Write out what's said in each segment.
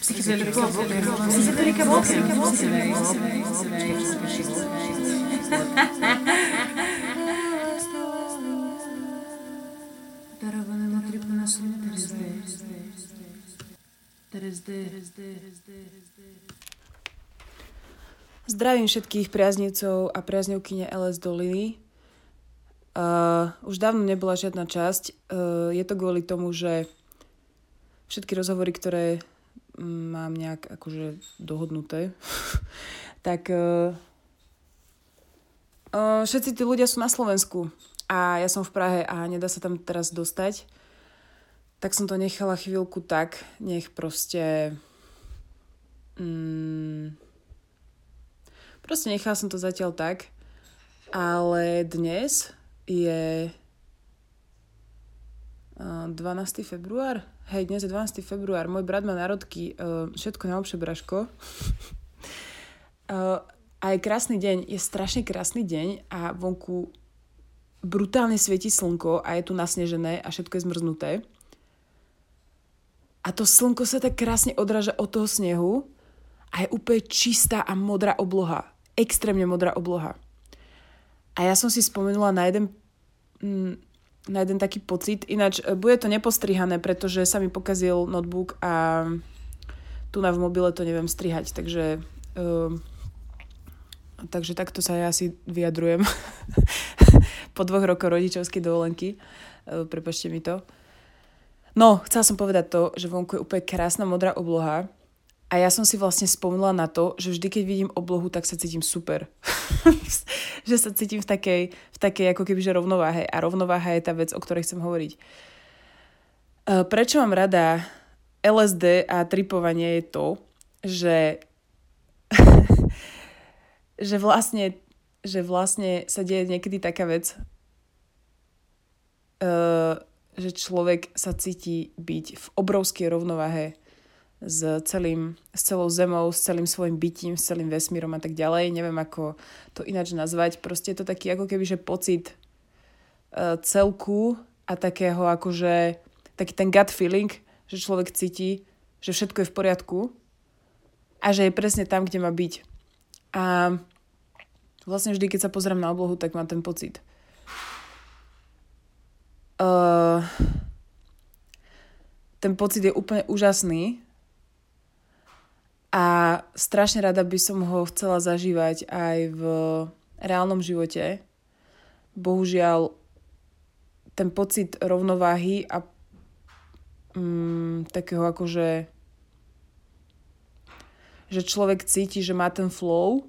Psychedelika Boker. Psychedelika Boker. Darované modry na Zdravím všetkých priaznivcov a priaznivkyne LS Doliny. Uh, už dávno nebola žiadna časť. Uh, je to kvôli tomu, že všetky rozhovory, ktoré mám nejak akože dohodnuté, tak uh, všetci tí ľudia sú na Slovensku a ja som v Prahe a nedá sa tam teraz dostať. Tak som to nechala chvíľku tak, nech proste... Mm, proste nechala som to zatiaľ tak, ale dnes je 12. február, Hej, dnes je 12. február, môj brat má národky, uh, všetko najlepšie Braško. uh, a je krásny deň, je strašne krásny deň a vonku brutálne svieti slnko a je tu nasnežené a všetko je zmrznuté. A to slnko sa tak krásne odráža od toho snehu a je úplne čistá a modrá obloha. Extrémne modrá obloha. A ja som si spomenula na jeden, mm, na jeden taký pocit. Ináč, e, bude to nepostrihané, pretože sa mi pokazil notebook a tu na v mobile to neviem strihať, takže uh, takže takto sa ja asi vyjadrujem po dvoch rokoch rodičovskej dovolenky. Uh, prepačte mi to. No, chcela som povedať to, že vonku je úplne krásna modrá obloha a ja som si vlastne spomínala na to, že vždy, keď vidím oblohu, tak sa cítim super. že sa cítim v takej, v takej ako keby, že rovnováhe. A rovnováha je tá vec, o ktorej chcem hovoriť. E, prečo mám rada LSD a tripovanie je to, že že vlastne, že vlastne sa deje niekedy taká vec, uh, že človek sa cíti byť v obrovskej rovnováhe s, celým, s celou zemou, s celým svojim bytím, s celým vesmírom a tak ďalej. Neviem, ako to ináč nazvať. Proste je to taký ako keby, že pocit uh, celku a takého akože taký ten gut feeling, že človek cíti, že všetko je v poriadku a že je presne tam, kde má byť. A vlastne vždy, keď sa pozriem na oblohu, tak mám ten pocit. Uh, ten pocit je úplne úžasný a strašne rada by som ho chcela zažívať aj v reálnom živote. Bohužiaľ, ten pocit rovnováhy a mm, takého akože že človek cíti, že má ten flow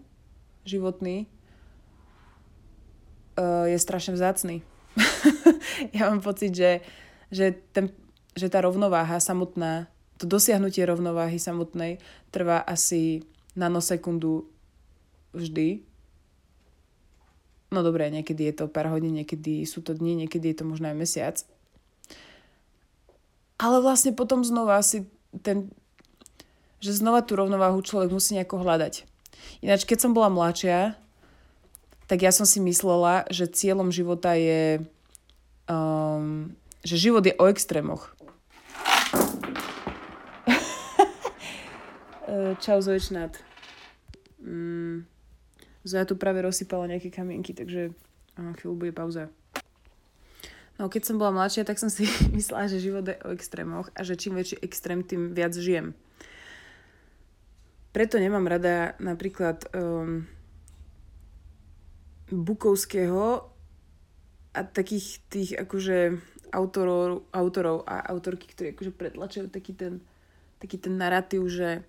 životný, uh, je strašne vzácný. ja mám pocit, že, že, ten, že tá rovnováha samotná to dosiahnutie rovnováhy samotnej trvá asi nanosekundu vždy. No dobré, niekedy je to pár hodín, niekedy sú to dni, niekedy je to možno aj mesiac. Ale vlastne potom znova si ten, že znova tú rovnováhu človek musí nejako hľadať. Ináč, keď som bola mladšia, tak ja som si myslela, že cieľom života je, um, že život je o extrémoch. Čau Zojčnat. Mm, Zoja tu práve rozsypala nejaké kamienky, takže chvíľu bude pauza. No keď som bola mladšia, tak som si myslela, že život je o extrémoch a že čím väčší extrém, tým viac žijem. Preto nemám rada napríklad um, Bukovského a takých tých akože autorov, autorov a autorky, ktorí akože pretlačajú taký ten, taký ten narratív, že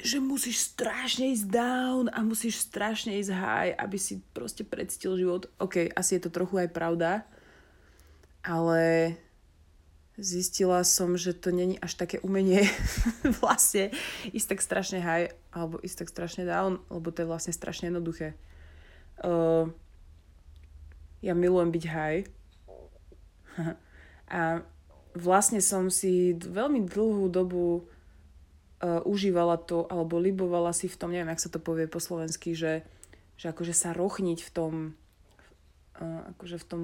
že musíš strašne ísť down a musíš strašne ísť high, aby si proste predstil život. OK, asi je to trochu aj pravda, ale zistila som, že to není až také umenie vlastne ísť tak strašne high alebo ísť tak strašne down, lebo to je vlastne strašne jednoduché. Uh, ja milujem byť high a vlastne som si veľmi dlhú dobu uh, užívala to, alebo libovala si v tom, neviem, jak sa to povie po slovensky, že, že akože sa rochniť v tom, uh, akože v tom,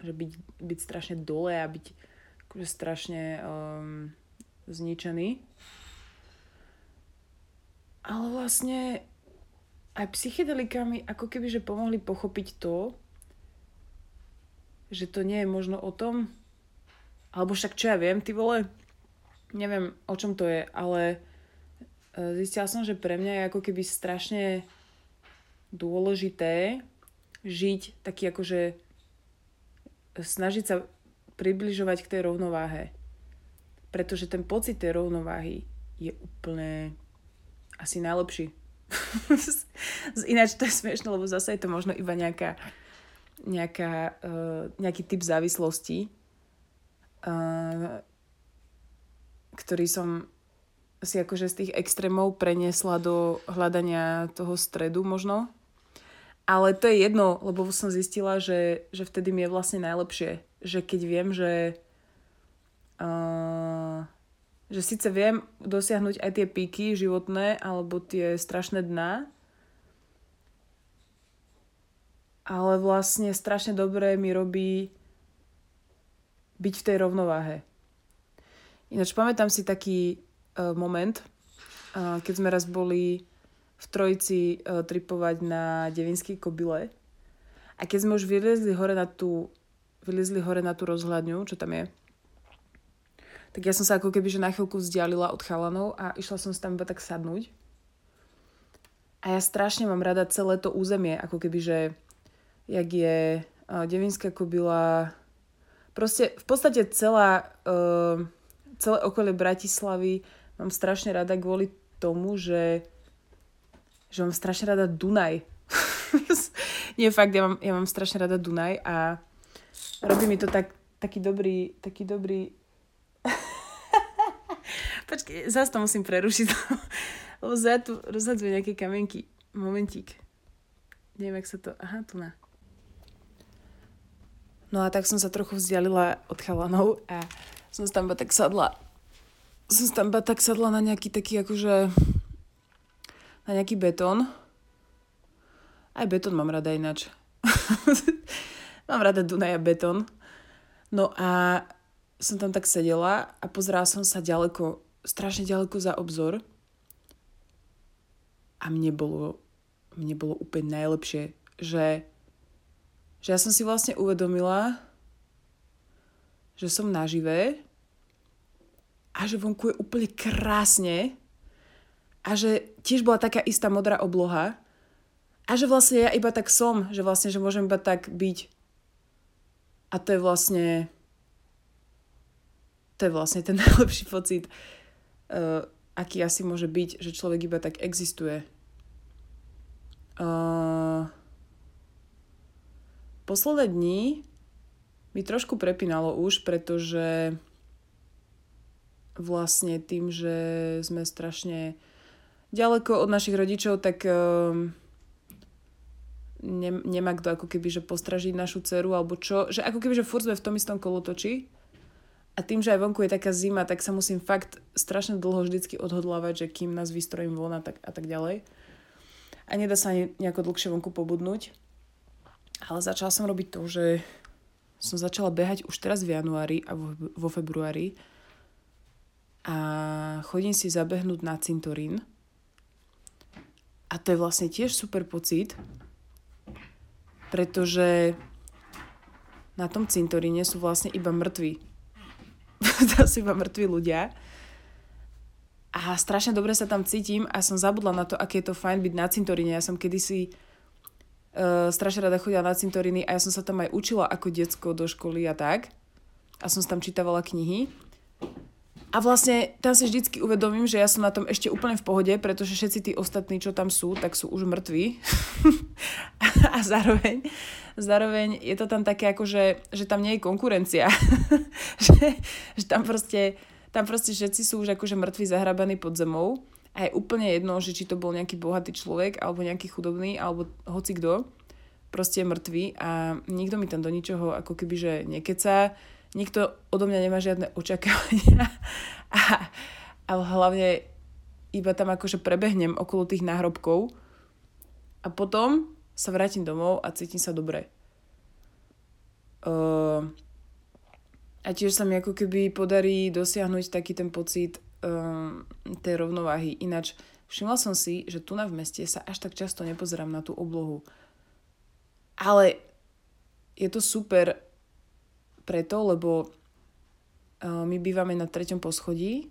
že byť, byť strašne dole a byť akože strašne um, zničený. ale vlastne aj psychedelikami ako keby, že pomohli pochopiť to, že to nie je možno o tom, alebo však čo ja viem, ty vole, neviem o čom to je, ale zistila som, že pre mňa je ako keby strašne dôležité žiť taký akože snažiť sa približovať k tej rovnováhe. Pretože ten pocit tej rovnováhy je úplne asi najlepší. Ináč to je smiešne, lebo zase je to možno iba nejaká, nejaká, uh, nejaký typ závislosti, uh, ktorý som si akože z tých extrémov preniesla do hľadania toho stredu možno. Ale to je jedno, lebo som zistila, že, že vtedy mi je vlastne najlepšie. Že keď viem, že uh, že síce viem dosiahnuť aj tie píky životné alebo tie strašné dna, ale vlastne strašne dobré mi robí byť v tej rovnováhe. Ináč pamätám si taký moment, uh, keď sme raz boli v trojici uh, tripovať na Devinskej kobyle. A keď sme už vylezli hore na tú, vylezli hore na tú rozhľadňu, čo tam je, tak ja som sa ako keby že na chvíľku vzdialila od chalanov a išla som si tam iba tak sadnúť. A ja strašne mám rada celé to územie, ako keby, že jak je uh, Devinská kobila, proste v podstate celá, celé okolie Bratislavy mám strašne rada kvôli tomu, že že mám strašne rada Dunaj. Nie, fakt, ja mám, ja mám strašne rada Dunaj a robí mi to tak, taký dobrý, taký dobrý... Počkej, zase to musím prerušiť, lebo za tu rozhadzuje nejaké kamienky. Momentík. Neviem, jak sa to... Aha, tu na. No a tak som sa trochu vzdialila od chalanov a som tam tak sadla. Som tam tak sadla na nejaký taký akože na nejaký betón. Aj betón mám rada ináč. mám rada Dunaj a betón. No a som tam tak sedela a pozerala som sa ďaleko, strašne ďaleko za obzor. A mne bolo, mne bolo úplne najlepšie, že, že ja som si vlastne uvedomila, že som nažive a že vonku je úplne krásne a že tiež bola taká istá modrá obloha a že vlastne ja iba tak som, že vlastne, že môžem iba tak byť. A to je vlastne to je vlastne ten najlepší pocit, uh, aký asi môže byť, že človek iba tak existuje. Uh, posledné dní mi trošku prepínalo už, pretože vlastne tým, že sme strašne ďaleko od našich rodičov, tak uh, ne, nemá kto ako keby, že postražiť našu dceru alebo čo, že ako keby, že furt sme v tom istom kolotoči a tým, že aj vonku je taká zima, tak sa musím fakt strašne dlho vždycky odhodlávať, že kým nás vystrojím von a tak, a tak ďalej. A nedá sa ani nejako dlhšie vonku pobudnúť. Ale začala som robiť to, že som začala behať už teraz v januári a vo, vo februári a chodím si zabehnúť na cintorín a to je vlastne tiež super pocit, pretože na tom cintoríne sú vlastne iba mŕtvi. to sú iba mŕtvi ľudia. A strašne dobre sa tam cítim a som zabudla na to, aké je to fajn byť na cintoríne. Ja som kedysi uh, strašne rada chodila na cintoríny a ja som sa tam aj učila ako decko do školy a tak. A som tam čítavala knihy. A vlastne tam si vždycky uvedomím, že ja som na tom ešte úplne v pohode, pretože všetci tí ostatní, čo tam sú, tak sú už mŕtvi. a zároveň, zároveň je to tam také ako, že, že tam nie je konkurencia. že, že tam proste, tam proste všetci sú už akože mŕtvi zahrabaní pod zemou. A je úplne jedno, že či to bol nejaký bohatý človek, alebo nejaký chudobný, alebo hoci kto. Proste je mŕtvý a nikto mi tam do ničoho ako keby, že nekecá nikto odo mňa nemá žiadne očakávania a, a hlavne iba tam akože prebehnem okolo tých náhrobkov a potom sa vrátim domov a cítim sa dobre. Uh, a tiež sa mi ako keby podarí dosiahnuť taký ten pocit uh, tej rovnováhy. Ináč všimla som si, že tu na v meste sa až tak často nepozerám na tú oblohu. Ale je to super preto, lebo uh, my bývame na treťom poschodí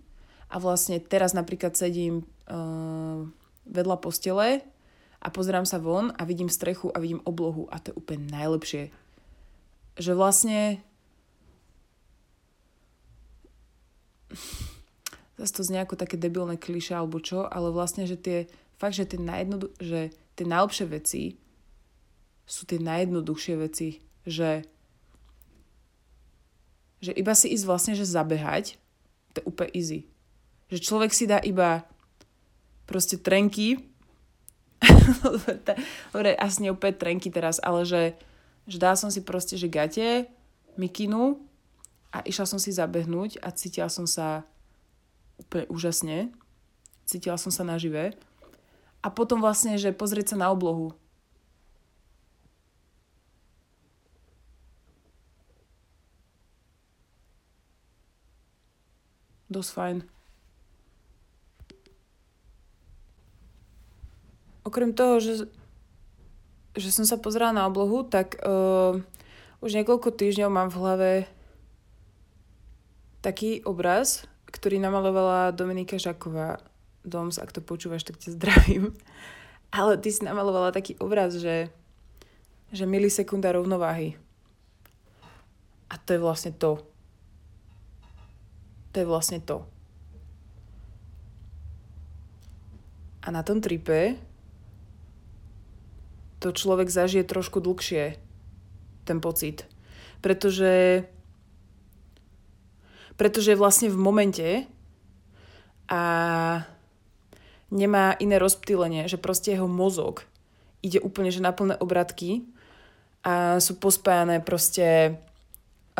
a vlastne teraz napríklad sedím uh, vedľa postele a pozerám sa von a vidím strechu a vidím oblohu a to je úplne najlepšie. Že vlastne zase to znie ako také debilné kliše alebo čo, ale vlastne, že tie, fakt, že tie, najjednodu, že tie najlepšie veci sú tie najjednoduchšie veci, že že iba si ísť vlastne, že zabehať, to je úplne easy. Že človek si dá iba proste trenky, dobre, asi nie úplne trenky teraz, ale že, že dá som si proste, že gate, mikinu a išla som si zabehnúť a cítila som sa úplne úžasne. Cítila som sa nažive. A potom vlastne, že pozrieť sa na oblohu. Fajn. okrem toho, že, že som sa pozerala na oblohu, tak uh, už niekoľko týždňov mám v hlave taký obraz, ktorý namalovala Dominika Žaková. Doms, ak to počúvaš, tak ťa zdravím. Ale ty si namalovala taký obraz, že, že milisekunda rovnováhy. A to je vlastne to. To je vlastne to. A na tom tripe to človek zažije trošku dlhšie, ten pocit. Pretože, pretože vlastne v momente a nemá iné rozptýlenie, že proste jeho mozog ide úplne že na plné obratky a sú pospájané proste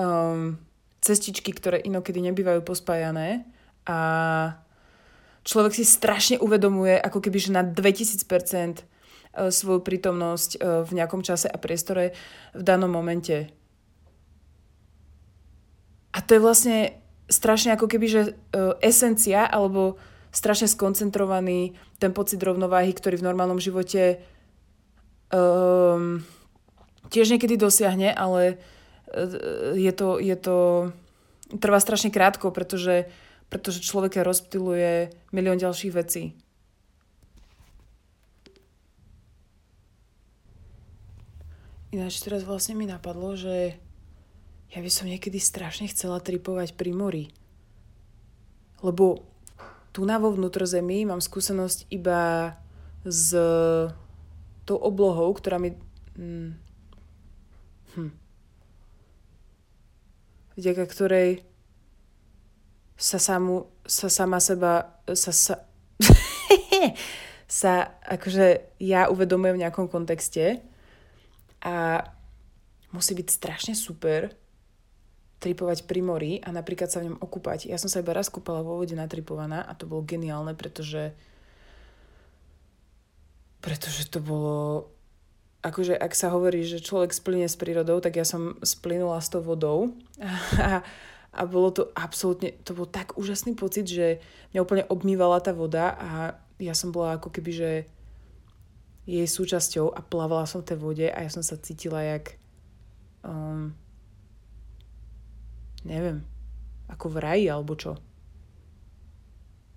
um, cestičky, ktoré inokedy nebývajú pospájané a človek si strašne uvedomuje, ako keby, že na 2000% E, svoju prítomnosť e, v nejakom čase a priestore v danom momente. A to je vlastne strašne ako keby, že e, esencia alebo strašne skoncentrovaný ten pocit rovnováhy, ktorý v normálnom živote um, tiež niekedy dosiahne, ale je to, je to trvá strašne krátko, pretože, pretože človeka rozptiluje milión ďalších vecí. Ináč teraz vlastne mi napadlo, že ja by som niekedy strašne chcela tripovať pri mori. Lebo tu na vo vnútrozemí mám skúsenosť iba s tou oblohou, ktorá mi... Hm, hm, vďaka ktorej sa, samu, sa sama seba sa, sa, sa akože ja uvedomujem v nejakom kontexte a musí byť strašne super tripovať pri mori a napríklad sa v ňom okúpať. Ja som sa iba raz kúpala vo vode natripovaná a to bolo geniálne, pretože pretože to bolo akože ak sa hovorí, že človek splyne s prírodou, tak ja som splynula s tou vodou a, a bolo to absolútne, to bol tak úžasný pocit, že mňa úplne obmývala tá voda a ja som bola ako keby, že jej súčasťou a plavala som v tej vode a ja som sa cítila jak um, neviem, ako v raji alebo čo.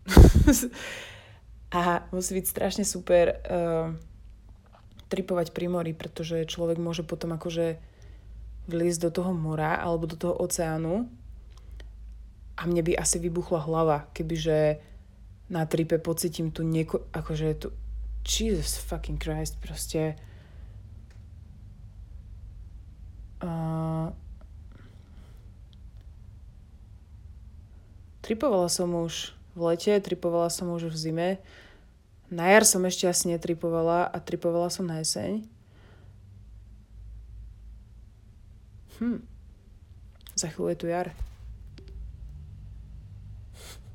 a musí byť strašne super uh, tripovať pri mori, pretože človek môže potom akože vliesť do toho mora alebo do toho oceánu a mne by asi vybuchla hlava, kebyže na tripe pocitím tu nieko, akože tu Jesus fucking Christ, proste uh, tripovala som už v lete, tripovala som už v zime. Na jar som ešte asi netripovala a tripovala som na jeseň. Hm. Za chvíľu je tu jar.